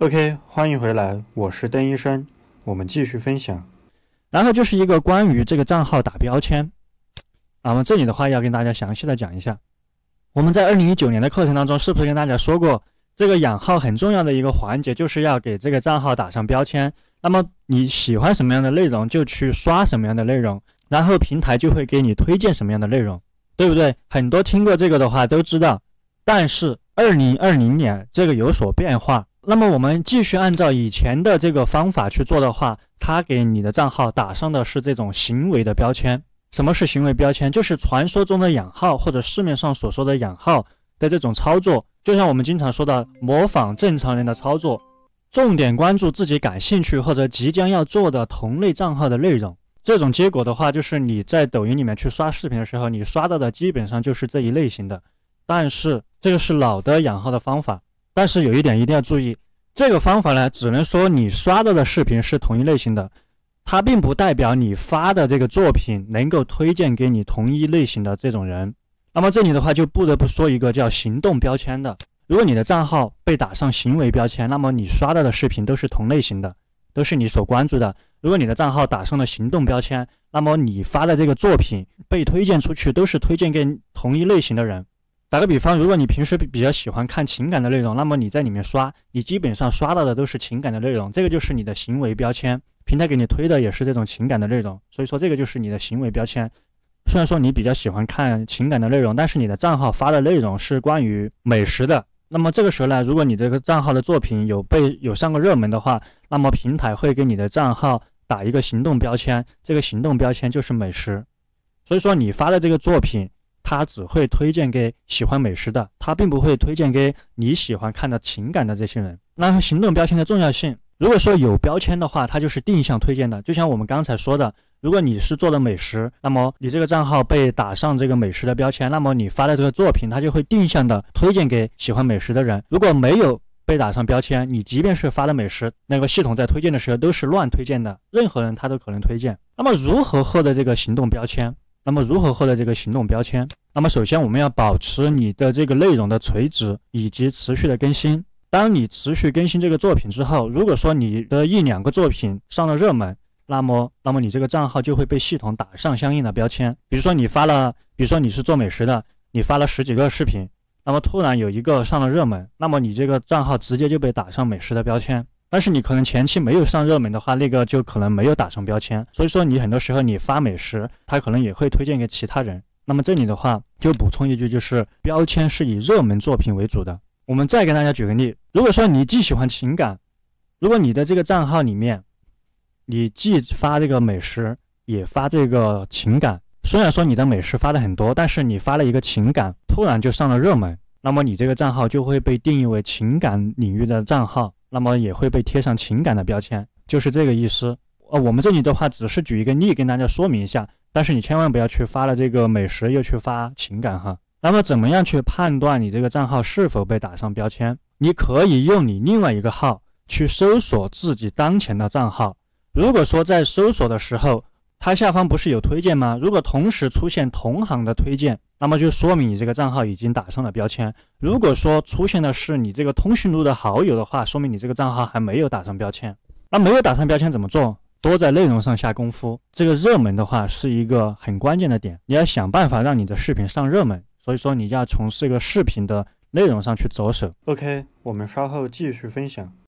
OK，欢迎回来，我是邓医生，我们继续分享。然后就是一个关于这个账号打标签，啊，我们这里的话要跟大家详细的讲一下。我们在二零一九年的课程当中，是不是跟大家说过，这个养号很重要的一个环节，就是要给这个账号打上标签。那么你喜欢什么样的内容，就去刷什么样的内容，然后平台就会给你推荐什么样的内容，对不对？很多听过这个的话都知道。但是二零二零年这个有所变化。那么我们继续按照以前的这个方法去做的话，它给你的账号打上的是这种行为的标签。什么是行为标签？就是传说中的养号或者市面上所说的养号的这种操作，就像我们经常说的模仿正常人的操作，重点关注自己感兴趣或者即将要做的同类账号的内容。这种结果的话，就是你在抖音里面去刷视频的时候，你刷到的基本上就是这一类型的。但是这个是老的养号的方法。但是有一点一定要注意，这个方法呢，只能说你刷到的视频是同一类型的，它并不代表你发的这个作品能够推荐给你同一类型的这种人。那么这里的话就不得不说一个叫行动标签的，如果你的账号被打上行为标签，那么你刷到的视频都是同类型的，都是你所关注的。如果你的账号打上了行动标签，那么你发的这个作品被推荐出去都是推荐给同一类型的人。打个比方，如果你平时比较喜欢看情感的内容，那么你在里面刷，你基本上刷到的都是情感的内容，这个就是你的行为标签。平台给你推的也是这种情感的内容，所以说这个就是你的行为标签。虽然说你比较喜欢看情感的内容，但是你的账号发的内容是关于美食的，那么这个时候呢，如果你这个账号的作品有被有上过热门的话，那么平台会给你的账号打一个行动标签，这个行动标签就是美食。所以说你发的这个作品。他只会推荐给喜欢美食的，他并不会推荐给你喜欢看的情感的这些人。那行动标签的重要性，如果说有标签的话，它就是定向推荐的。就像我们刚才说的，如果你是做的美食，那么你这个账号被打上这个美食的标签，那么你发的这个作品，它就会定向的推荐给喜欢美食的人。如果没有被打上标签，你即便是发的美食，那个系统在推荐的时候都是乱推荐的，任何人他都可能推荐。那么如何获得这个行动标签？那么如何获得这个行动标签？那么首先我们要保持你的这个内容的垂直以及持续的更新。当你持续更新这个作品之后，如果说你的一两个作品上了热门，那么那么你这个账号就会被系统打上相应的标签。比如说你发了，比如说你是做美食的，你发了十几个视频，那么突然有一个上了热门，那么你这个账号直接就被打上美食的标签。但是你可能前期没有上热门的话，那个就可能没有打上标签。所以说你很多时候你发美食，它可能也会推荐给其他人。那么这里的话就补充一句，就是标签是以热门作品为主的。我们再给大家举个例，如果说你既喜欢情感，如果你的这个账号里面，你既发这个美食，也发这个情感，虽然说你的美食发的很多，但是你发了一个情感，突然就上了热门，那么你这个账号就会被定义为情感领域的账号。那么也会被贴上情感的标签，就是这个意思。呃，我们这里的话只是举一个例跟大家说明一下，但是你千万不要去发了这个美食又去发情感哈。那么怎么样去判断你这个账号是否被打上标签？你可以用你另外一个号去搜索自己当前的账号，如果说在搜索的时候，它下方不是有推荐吗？如果同时出现同行的推荐，那么就说明你这个账号已经打上了标签。如果说出现的是你这个通讯录的好友的话，说明你这个账号还没有打上标签。那没有打上标签怎么做？多在内容上下功夫。这个热门的话是一个很关键的点，你要想办法让你的视频上热门。所以说你要从这个视频的内容上去着手。OK，我们稍后继续分享。